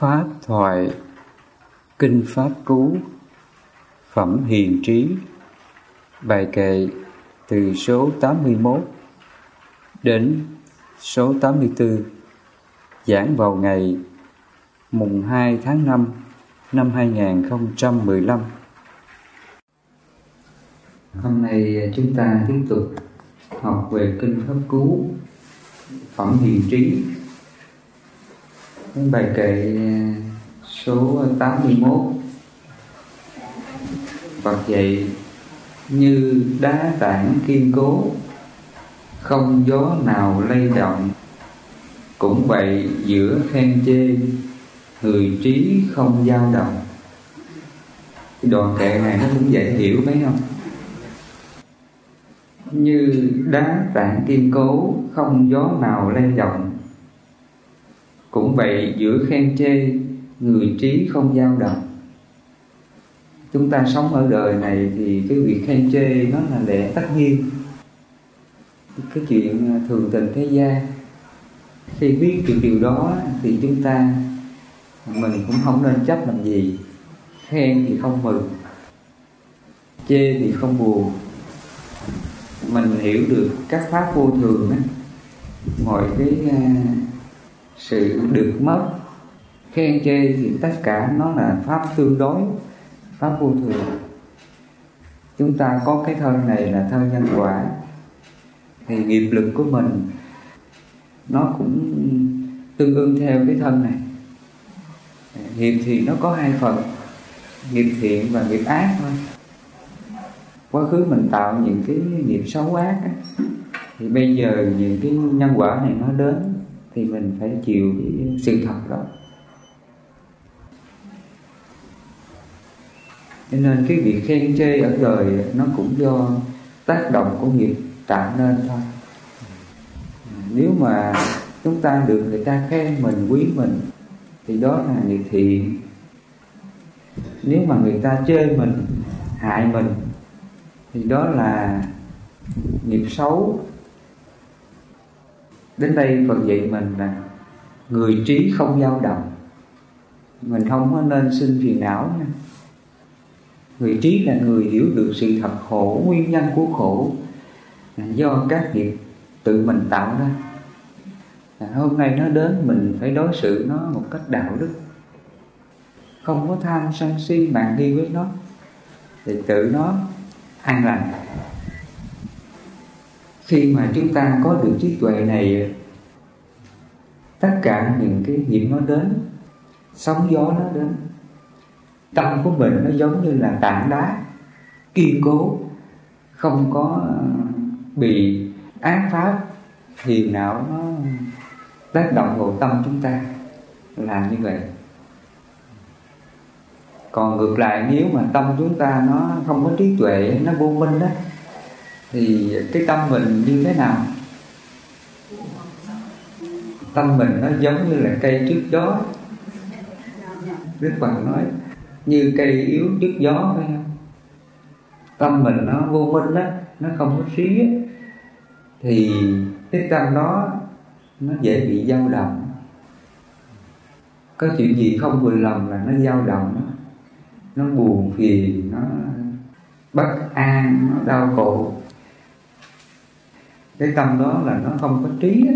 Pháp thoại Kinh Pháp Cú, Phẩm Hiền Trí, Bài kệ từ số 81 đến số 84 Giảng vào ngày mùng 2 tháng 5 năm 2015 Hôm nay chúng ta tiếp tục học về Kinh Pháp Cú, Phẩm Hiền Trí bài kệ ờ, số 81 Phật dạy, như đá tảng kiên cố, không gió nào lay động, cũng vậy giữa khen chê, người trí không dao động. Cái đoạn kệ này nó cũng dễ hiểu mấy không như đá tảng kiên cố, không gió nào lay động cũng vậy, giữa khen chê, người trí không dao động. Chúng ta sống ở đời này thì cái việc khen chê nó là lẽ tất nhiên. Cái chuyện thường tình thế gian, khi biết được điều đó thì chúng ta, mình cũng không nên chấp làm gì. Khen thì không mừng, chê thì không buồn. Mình hiểu được các pháp vô thường á, mọi cái à, sự được mất, khen chê thì tất cả nó là pháp tương đối, pháp vô thường. Chúng ta có cái thân này là thân nhân quả, thì nghiệp lực của mình nó cũng tương ương theo cái thân này. Nghiệp thì nó có hai phần, nghiệp thiện và nghiệp ác thôi. Quá khứ mình tạo những cái nghiệp xấu ác thì bây giờ những cái nhân quả này nó đến thì mình phải chịu cái sự thật đó. Cho nên cái việc khen chê ở đời nó cũng do tác động của nghiệp tạo nên thôi. Nếu mà chúng ta được người ta khen mình, quý mình, thì đó là nghiệp thiện. Nếu mà người ta chê mình, hại mình, thì đó là nghiệp xấu đến đây Phật dạy mình là người trí không dao động. Mình không có nên sinh phiền não nha. Người trí là người hiểu được sự thật khổ, nguyên nhân của khổ. Là do các nghiệp tự mình tạo ra. Hôm nay nó đến, mình phải đối xử nó một cách đạo đức. Không có tham sân si mạng nghi với nó. Thì tự nó an lành khi mà chúng ta có được trí tuệ này, tất cả những cái nghiệp nó đến, sóng gió nó đến, tâm của mình nó giống như là tảng đá kiên cố, không có ờ, bị ác pháp thiền não, nó tác động vào tâm chúng ta là như vậy. Còn ngược lại, nếu mà tâm chúng ta nó không có trí tuệ, nó vô minh đó thì cái tâm mình như thế nào? Tâm mình nó giống như là cây trước gió. Đức Phật nói, như cây yếu trước gió phải không? Tâm mình nó vô minh đó, nó không có trí thì cái tâm đó nó dễ bị dao động. Có chuyện gì không vừa lòng là nó dao động nó buồn phiền, nó bất an, nó đau khổ cái tâm đó là nó không có trí đó.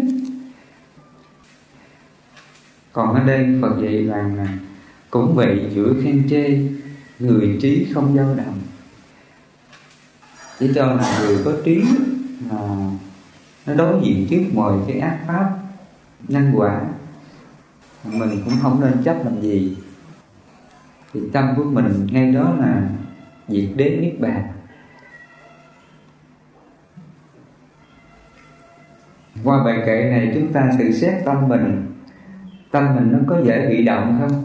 còn ở đây Phật dạy rằng là cũng vậy, giữa khen chê, người trí không dao động. Chỉ cho là người có trí là nó đối diện trước mọi cái ác pháp, nhân quả. Mình cũng không nên chấp làm gì. Thì tâm của mình ngay đó là diệt đến niết bàn. Qua bài kệ này chúng ta tự xét tâm mình. Tâm mình nó có dễ bị động không?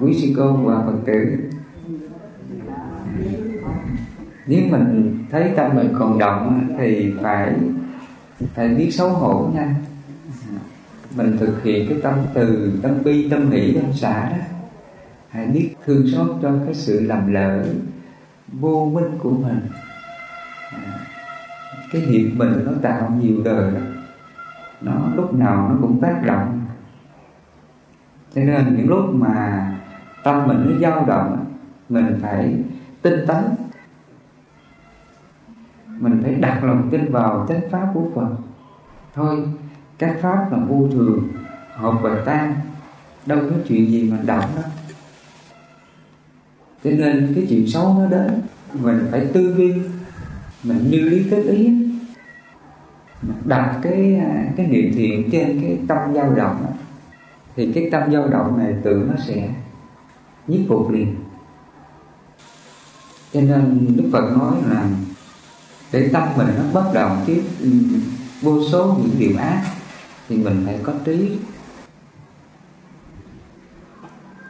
Quý sư cô và phật tử, nếu mình thấy tâm mình còn động thì phải phải biết xấu hổ nha. Mình thực hiện cái tâm từ, tâm bi, tâm hỷ tâm xả đó. Hãy biết thương xót cho cái sự lầm lỡ, vô minh của mình. À, cái nghiệp mình nó tạo nhiều đời đó nó lúc nào nó cũng tác động. Cho nên những lúc mà tâm mình nó dao động, mình phải tinh tấn. Mình phải đặt lòng tin vào chánh pháp của Phật. Thôi các pháp là vô thường hợp và tan. Đâu có chuyện gì mà động đó cho nên cái chuyện xấu nó đến, mình phải tư duy, mình như lý kết ý đặt cái à, cái niệm thiện trên cái tâm dao động đó, thì cái tâm dao động này tự nó sẽ nhiếp phục liền. Cho nên đức phật nói là để tâm mình nó bất động tiếp vô số những điều ác thì mình phải có trí.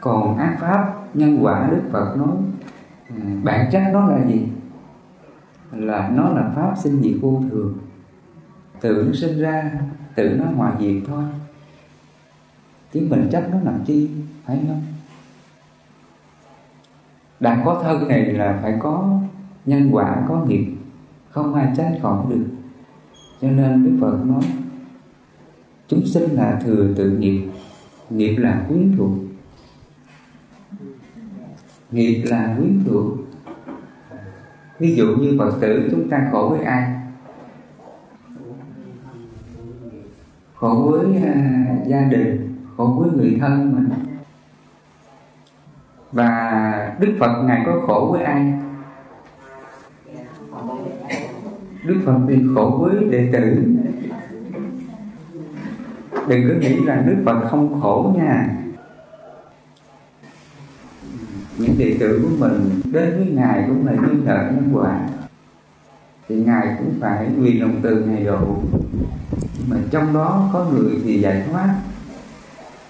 Còn ác pháp nhân quả đức phật nói à, bản chất nó là gì? Là nó là pháp sinh diệt vô thường tự nó sinh ra tự nó hòa diệt thôi. Chứ mình chấp nó làm chi, phải không? Đã có thân này là phải có nhân quả, có nghiệp, không ai tránh khỏi được. Cho nên đức phật nói, chúng sinh là thừa tự nghiệp nghiệp là quyến thuộc. Nghiệp là quyến thuộc. Ví dụ như phật tử chúng ta khổ với ai? Khổ với uh, gia đình khổ với người thân mình. Và đức phật ngài có khổ với ai? Đức phật thì khổ với đệ tử. Đừng có nghĩ là đức phật không khổ nha. Những đệ tử của mình đến với ngài cũng là như nợ nhân quả. Thì ngài cũng phải vì lòng từ ngài độ mà trong đó có người thì giải thoát.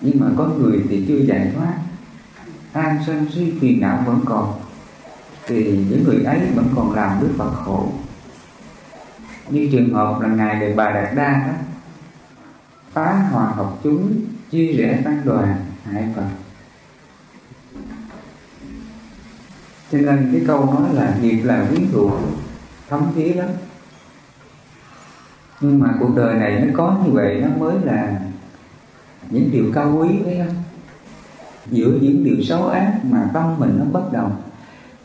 Nhưng mà có người thì chưa giải thoát. Tham sân si phiền não vẫn còn. Thì những người ấy vẫn còn làm đức phật khổ. Như trường hợp là ngài đề bà đạt đa đó, phá hòa học chúng, chia rẽ tăng đoàn, hại phật. Cho nên cái câu nói là nghiệp là quyến thuộc thấm thía lắm nhưng mà cuộc đời này nó có như vậy, nó mới là những điều cao quý thấy không? Giữa những điều xấu ác mà tâm mình nó bất đồng,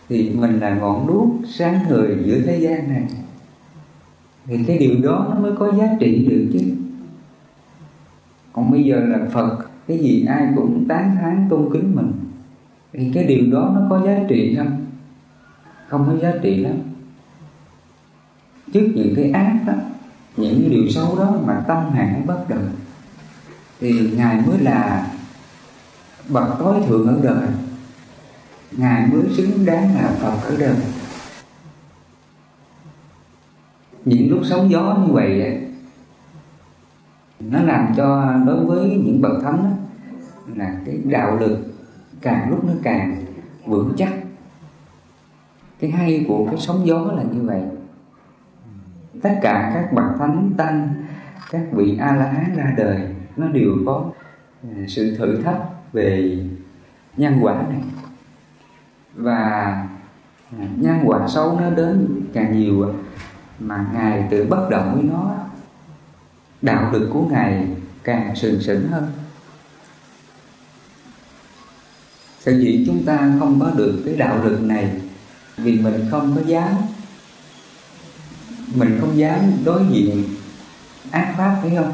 thì mình là ngọn đuốc sáng ngời giữa thế gian này. Thì cái điều đó nó mới có giá trị được chứ. Còn bây giờ là phật, cái gì ai cũng tán thán tôn kính mình, thì cái điều đó nó có giá trị không? Không có giá trị lắm. Trước những cái ác đó những điều xấu đó mà tâm hàng bất đồng thì ngài mới là bậc tối thượng ở đời. Ngài mới xứng đáng là phật ở đời. Những lúc sóng gió như vậy nó làm cho đối với những bậc thánh đó, là cái đạo lực càng lúc nó càng vững chắc. Cái hay của cái sóng gió là như vậy tất cả các bậc thánh tăng, các vị a la hán ra đời, nó đều có ờ, sự thử thách về nhân quả này. Và ờ, nhân quả xấu nó đến càng nhiều mà ngài tự bất động với nó, đạo lực của ngài càng sừng sững hơn. Sở dĩ chúng ta không có được cái đạo lực này vì mình không có dám mình không dám đối diện ác pháp, phải không?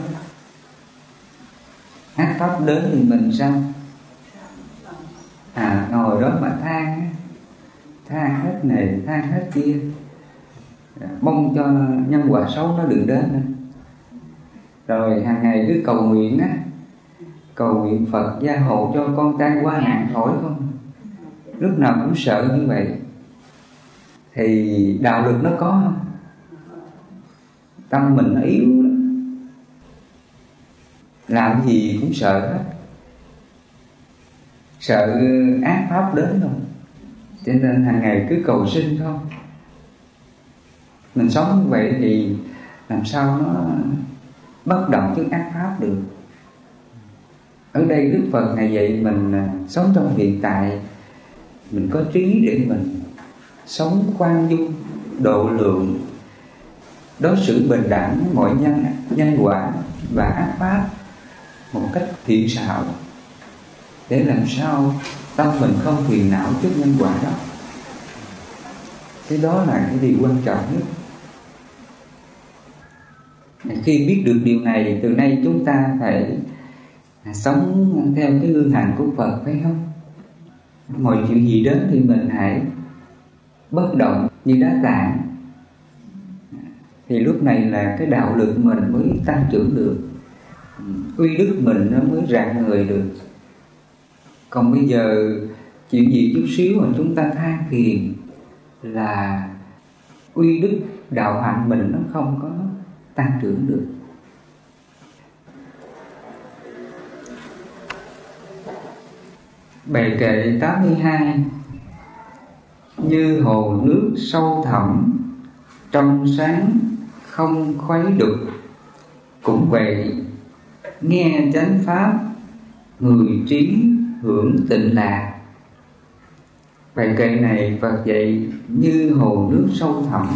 Ác pháp đến thì mình sao? À ngồi đó mà than than hết này than hết kia. À, mong cho nhân quả xấu nó đừng đến rồi hàng ngày cứ cầu nguyện á. Cầu nguyện Phật gia hộ cho con tan qua nạn khỏi không? Lúc nào cũng sợ như vậy. Thì đạo lực nó có không? Tâm mình nó yếu làm gì cũng sợ hết. Sợ ác pháp đến không? Cho nên hàng ngày cứ cầu sinh thôi mình sống như vậy thì làm sao nó bất động trước ác pháp được? Ở đây đức phật này vậy mình sống trong hiện tại, mình có trí để mình sống khoan dung, độ lượng đối xử bình đẳng mọi nhân nhân quả và ác pháp một cách thiện xảo. Để làm sao tâm mình không phiền não trước nhân quả đó. Cái đó là cái điều quan trọng nhất. Khi biết được điều này từ nay chúng ta phải sống theo cái gương hành của Phật, phải không? Mọi chuyện gì đến thì mình hãy bất động như đá tảng thì lúc này là cái đạo lực mình mới tăng trưởng được. Uy đức mình nó mới rạng người được. Còn bây giờ, chuyện gì chút xíu mà chúng ta than phiền là uy đức đạo hạnh mình nó không có tăng trưởng được. Bài kệ 82 Như hồ nước sâu thẳm, Trong sáng không khuấy được, Cũng vậy Nghe chánh pháp Người trí hưởng tịnh lạc Bài kệ này Phật dạy như hồ nước sâu thẳm.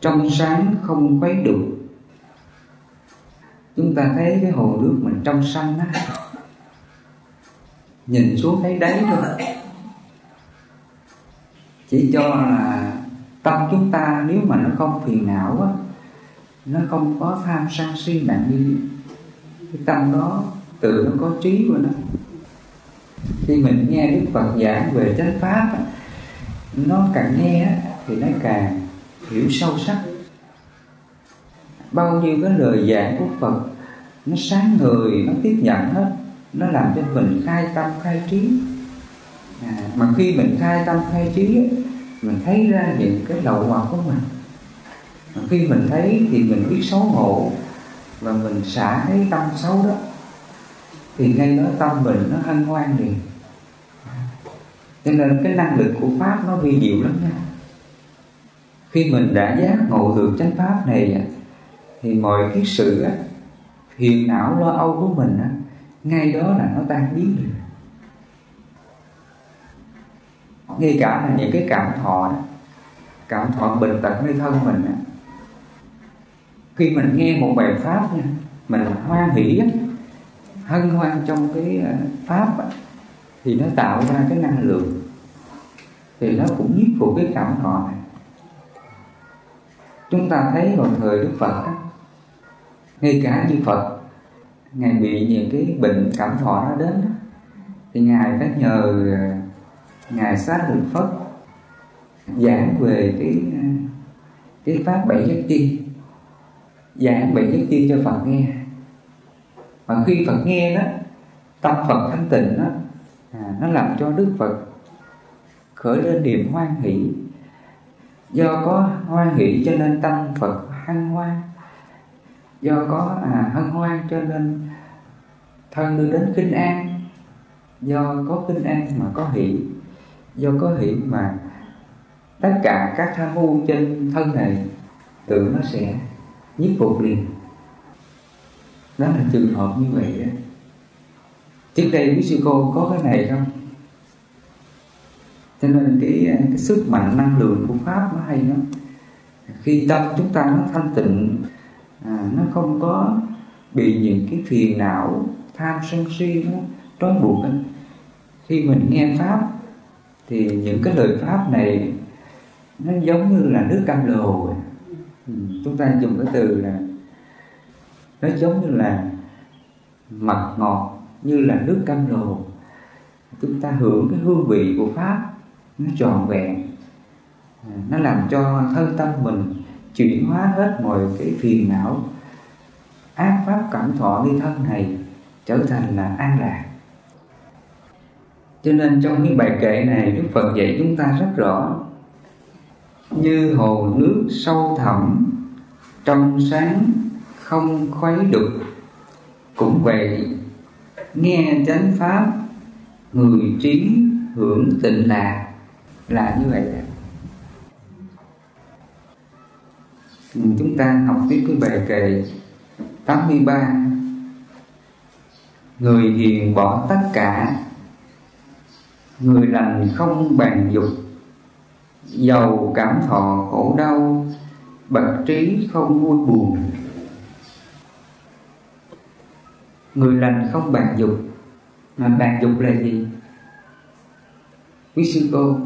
Trong sáng không khuấy đục Chúng ta thấy cái hồ nước mình trong xanh á. Nhìn xuống thấy đáy thôi. Chỉ cho là tâm chúng ta nếu mà nó không phiền não á nó không có tham sân si mạng nghi cái tâm đó tự nó có trí của nó. Khi mình nghe đức phật giảng về chánh pháp nó càng nghe thì nó càng hiểu sâu sắc. Bao nhiêu cái lời giảng của phật nó sáng người nó tiếp nhận hết nó làm cho mình khai tâm khai trí. À, mà khi mình khai tâm khai trí mình thấy ra những cái lậu hoặc của mình. Mà khi mình thấy thì mình biết xấu hổ và mình xả cái tâm xấu đó, thì ngay đó tâm mình nó hân hoan liền. Cho nên cái năng lực của pháp nó vi diệu lắm nha. Khi mình đã giác ngộ được chánh pháp này thì mọi cái sự phiền não lo âu của mình ngay đó là nó tan biến được ngay cả là những cái cảm thọ đó, cảm thọ bệnh tật nơi thân mình đó. khi mình nghe một bài pháp nha mình hoan hỷ hân hoan trong cái ờ, pháp đó, thì nó tạo ra cái năng lượng thì nó cũng giúp phục cái cảm thọ này chúng ta thấy vào thời đức phật đó, ngay cả như phật ngài bị những cái bệnh cảm thọ nó đến thì ngài phải nhờ ờ, ngài sát lực phất giảng về cái cái pháp bảy giác chi. Giảng bảy giác chi cho phật nghe. Mà khi phật nghe đó tâm phật thanh tịnh đó à, nó làm cho đức phật khởi lên niềm hoan hỷ. Do có hoan hỷ cho nên tâm phật hăng hoan. Do có à, hân hoan cho nên thân đưa đến kinh an. Do có kinh an mà có hỷ do có hỷ mà tất cả các tham mưu trên thân này tự nó sẽ nhiếp phục liền. Đó là trường hợp như vậy đó trước đây quý sư cô có cái này không? Cho nên cái, cái sức mạnh năng lượng của pháp nó hay lắm. Khi tâm chúng ta nó thanh tịnh à, nó không có bị những cái phiền não tham sân si nó trói buộc khi mình nghe pháp thì những cái lời pháp này nó giống như là nước cam lồ ừ, chúng ta dùng cái từ là nó giống như là mật ngọt như là nước cam lồ. Chúng ta hưởng cái hương vị của pháp nó tròn vẹn. À, nó làm cho thân tâm mình chuyển hóa hết mọi cái phiền não ác pháp cảm thọ ly thân này trở thành là an lạc cho nên trong cái bài kệ này Đức Phật dạy chúng ta rất rõ Như hồ nước sâu thẳm, Trong sáng không khuấy đục. Cũng vậy, Nghe chánh pháp, Người trí hưởng tịnh lạc Là như vậy Chúng ta học tiếp cái bài kệ 83 Người hiền bỏ tất cả Người lành không bàn dục Giàu cảm thọ khổ đau Bậc trí không vui buồn. Người lành không bàn dục mà bàn dục là gì? Quý sư cô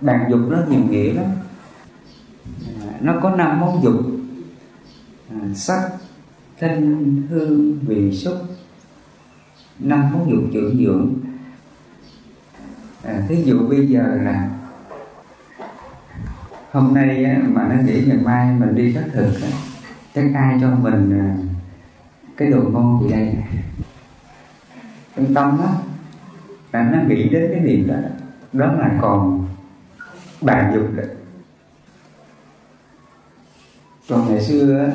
bàn dục nó nhiều nghĩa lắm. À, nó có năm món dục à, sắc thanh hương vị xúc năm món dục trưởng dưỡng. À, thí dụ bây giờ là hôm nay mà nó nghĩ ngày mai mình đi khất thực chắc ai cho mình à, cái đồ ngon gì đây trong tâm á là nó nghĩ đến cái niệm đó đó là còn bàn dục đấy còn ngày xưa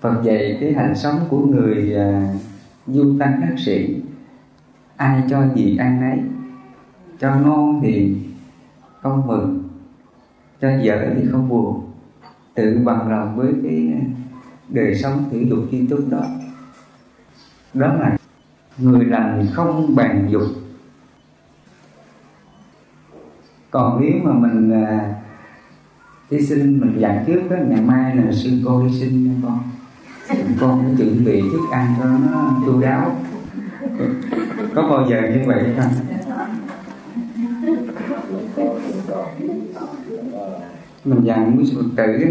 Phật dạy cái hành sống của người à, du tăng đắc sĩ ai cho gì ăn nấy. Cho ngon thì không mừng. Cho dở thì không buồn. Tự bằng lòng với cái đời sống thử dục chi túc đó. Đó là người lành không bàn dục. Còn nếu mà mình à, thí đi sinh mình dặn trước đó, ngày mai là sư cô đi sinh nha con. Con phải chuẩn bị thức ăn cho nó chu đáo có bao giờ như vậy không? Mình dặn với sư tử.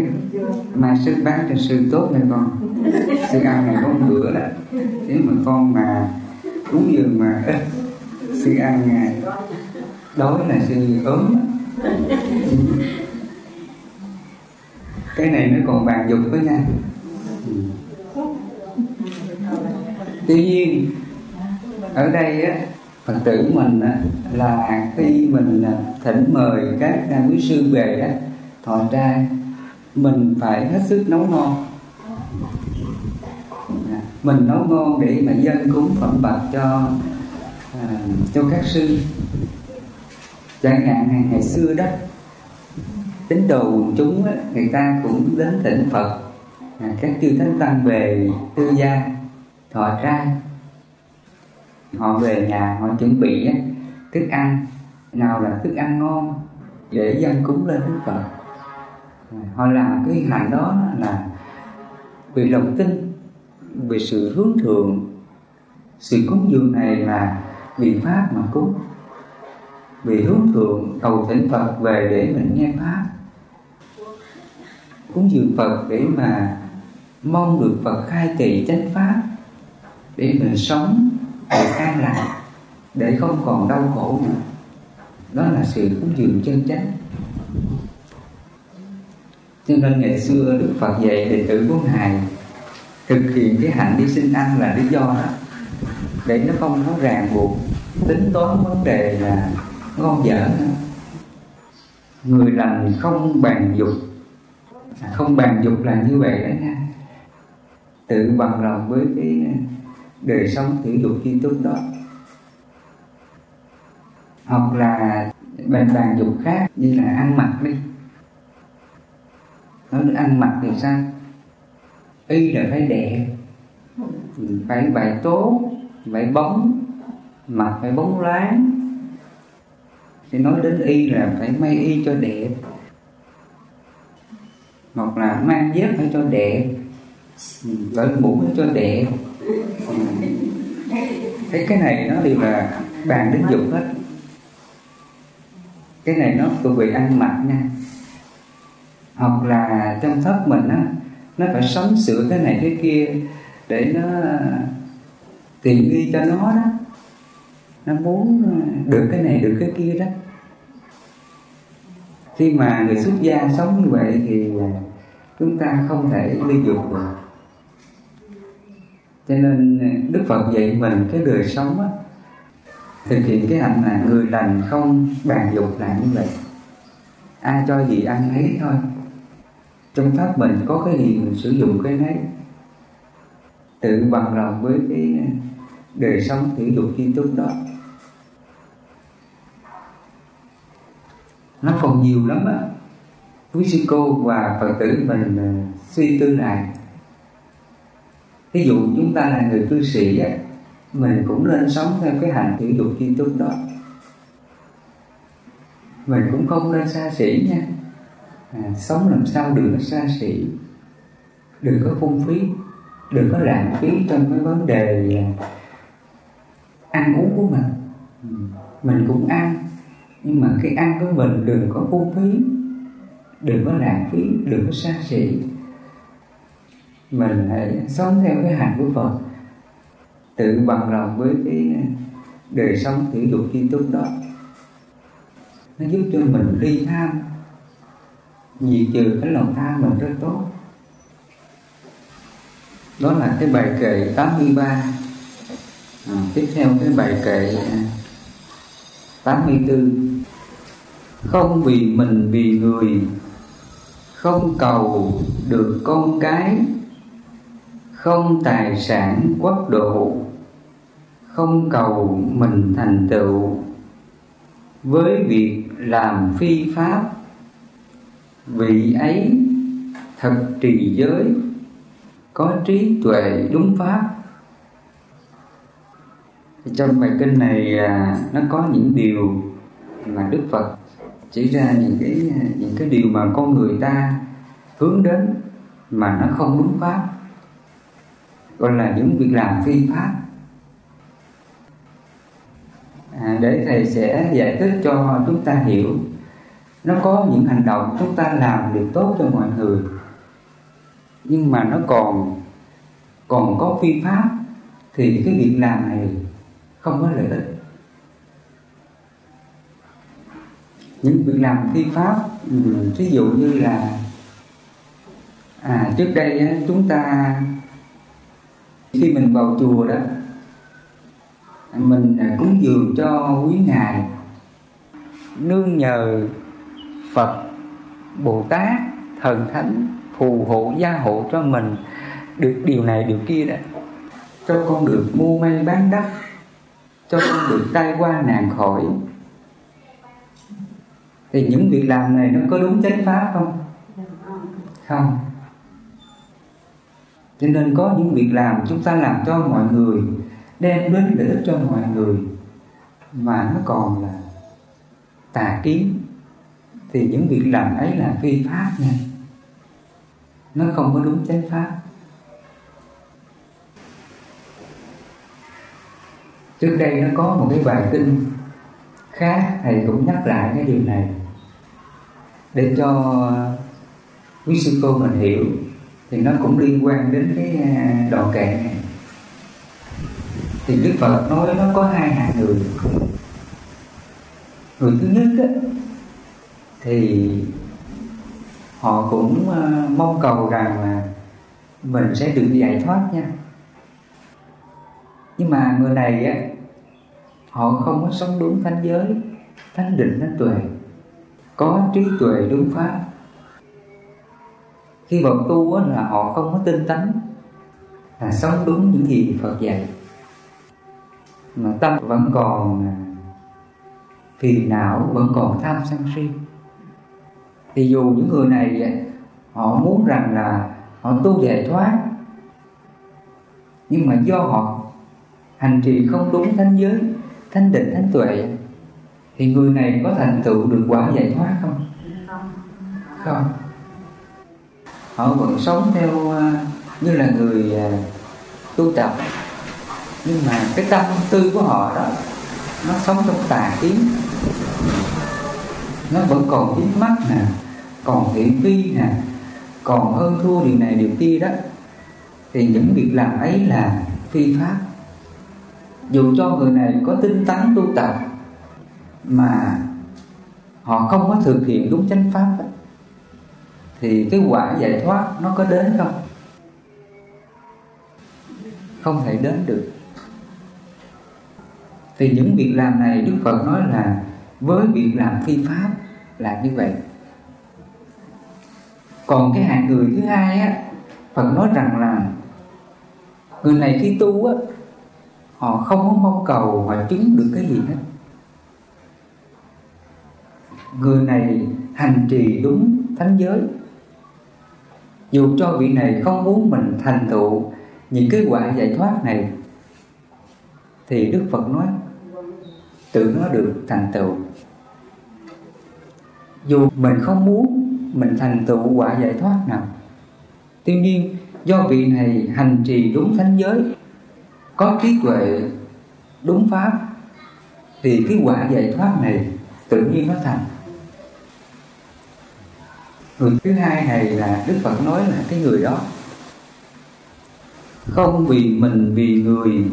Mai sư bán cho sư tốt này con. Sư ăn ngày có bữa đó. Nếu mà con mà đúng giờ mà ít sư ăn ngày đói là sư ốm. Cái này nó còn bàn dục với nha. Tuy nhiên ở đây á phật tử mình á, là khi mình à, thỉnh mời các à, quý sư về á thọ trai mình phải hết sức nấu ngon. À, mình nấu ngon để mà dân cúng phẩm bạc cho à, cho các sư. Chẳng hạn ngày, ngày xưa đó tín đồ chúng á, người ta cũng đến thỉnh phật. À, các chư thánh tăng về tư gia thọ trai họ về nhà, họ chuẩn bị thức ăn. Nào là thức ăn ngon, để dân cúng lên đức phật. Họ làm cái hành đó là vì lòng tin, vì sự hướng thượng. Sự cúng dường này là vì pháp mà cúng. Vì hướng thượng, cầu thỉnh Phật về để mình nghe pháp. Cúng dường Phật để mà mong được Phật khai thị chánh pháp, để mình sống an lạc để không còn đau khổ nữa. Đó là sự cúng dường chân chánh. Cho nên ngày xưa Đức Phật dạy đệ tử của Ngài thực hiện cái hạnh đi sinh ăn là lý do đó. Để nó không có ràng buộc, tính toán vấn đề là ngon dở người lành không bàn dục. Không bàn dục là như vậy đó nha. Tự bằng lòng với cái đời sống thể dục chi túc đó. Hoặc là bệnh bàn dục khác, như là ăn mặc đi. Nói ăn mặc thì sao? Y là phải đẹp. Phải bài tốt phải bóng, mặt phải bóng loáng. Thì nói đến y là phải may y cho đẹp. Hoặc là mang dép phải cho đẹp. Đội mũ phải cho đẹp cái cái này nó đều là bàn đến dục hết. Cái này nó thuộc về ăn mặc nha. Hoặc là trong thất mình á, nó phải sống sửa cái này cái kia để nó tìm nghi cho nó đó. Nó muốn được cái này, được cái kia đó. Khi mà người xuất gia sống như vậy thì chúng ta không thể ly dục được cho nên à, đức phật dạy mình cái đời sống á, thực hiện cái hạnh là người lành không bàn dục là như vậy. Ai cho gì ăn ấy thôi. Trong pháp mình có cái gì mình sử dụng cái nấy. Tự bằng lòng với cái à, đời sống thể dục chi túc đó. Nó còn nhiều lắm á. Quý sư cô và phật tử mình à, suy tư lại ví dụ chúng ta là người cư sĩ á mình cũng nên sống theo cái hành thiện dục chi túc đó. Mình cũng không nên xa xỉ nha. À, sống làm sao đừng có xa xỉ. Đừng có phung phí. Đừng có lãng phí trong cái vấn đề ăn uống của mình. Ừ, mình cũng ăn nhưng mà cái ăn của mình đừng có phung phí. Đừng có lãng phí đừng có xa xỉ mình hãy sống theo cái hạnh của Phật. Tự bằng lòng với cái đời sống thể dục chi túc đó. Nó giúp cho mình đi tham. Diệt trừ cái lòng tham mình rất tốt. Đó là cái bài kệ 83 à, tiếp theo cái bài kệ 84 không vì mình vì người không cầu được con cái không tài sản quốc độ. Không cầu mình thành tựu. Với việc làm phi pháp, vị ấy thật trì giới, có trí tuệ đúng pháp. Trong bài kinh này à, nó có những điều mà Đức Phật chỉ ra những cái à, những cái điều mà con người ta hướng đến mà nó không đúng pháp gọi là những việc làm phi pháp. À, để thầy sẽ giải thích cho chúng ta hiểu nó có những hành động chúng ta làm được tốt cho mọi người nhưng mà nó còn còn có phi pháp thì cái việc làm này không có lợi ích. Những việc làm phi pháp ví dụ như là à trước đây chúng ta khi mình vào chùa đó, mình à, cúng dường cho quý ngài, nương nhờ Phật Bồ Tát thần thánh phù hộ gia hộ cho mình. Được, điều này, điều kia đó. Cho con được mua may bán đắt cho con được tai qua nạn khỏi. Thì những việc làm này nó có đúng chánh pháp không? Không cho nên có những việc làm chúng ta làm cho mọi người, đem đến lợi ích cho mọi người. Mà nó còn là tà kiến. Thì những việc làm ấy là phi pháp nha. Nó không có đúng chánh pháp. Trước đây nó có một cái bài kinh khác thầy cũng nhắc lại cái điều này, để cho quý sư cô mình hiểu thì nó cũng liên quan đến cái à, đoạn kệ này. Thì Đức Phật nói nó có hai hạng người. Người thứ nhất á, thì họ cũng à, mong cầu rằng là mình sẽ được giải thoát nha. Nhưng mà người này á họ không có sống đúng thánh giới thánh định thánh tuệ. Có trí tuệ đúng pháp khi vào tu là họ không có tinh tấn là sống đúng những gì Phật dạy. Mà tâm vẫn còn à, phiền não vẫn còn tham sân si. Thì dù những người này họ muốn rằng là họ tu giải thoát nhưng mà do họ hành trì không đúng thánh giới thánh định thánh tuệ thì người này có thành tựu được quả giải thoát không. Không họ vẫn sống theo à, như là người à, tu tập. Nhưng mà cái tâm tư của họ đó nó sống trong tà kiến. Nó vẫn còn dính mắt nè còn thị phi nè còn hơn thua điều này điều kia đó. Thì những việc làm ấy là phi pháp. Dù cho người này có tinh tấn tu tập mà họ không có thực hiện đúng chánh pháp ấy, thì cái quả giải thoát nó có đến không? Không thể đến được. Thì những việc làm này đức phật nói là với việc làm phi pháp là như vậy. Còn cái hạng người thứ hai á, phật nói rằng là người này khi tu á, họ không có mong cầu họ chứng được cái gì hết. Người này hành trì đúng thánh giới dù cho vị này không muốn mình thành tựu những cái quả giải thoát này, thì đức phật nói tự nó được thành tựu. Dù mình không muốn mình thành tựu quả giải thoát nào, tuy nhiên do vị này hành trì đúng thánh giới, có trí tuệ, đúng pháp, thì cái quả giải thoát này tự nhiên nó thành người thứ hai này là đức phật nói là cái người đó không vì mình vì người,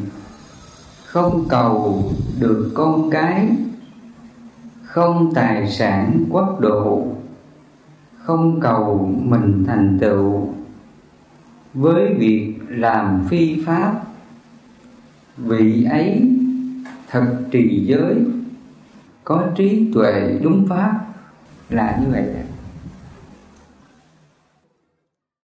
không cầu được con cái, không tài sản quốc độ, không cầu mình thành tựu. Với việc làm phi pháp, vị ấy thật trì giới, có trí tuệ đúng pháp là như vậy.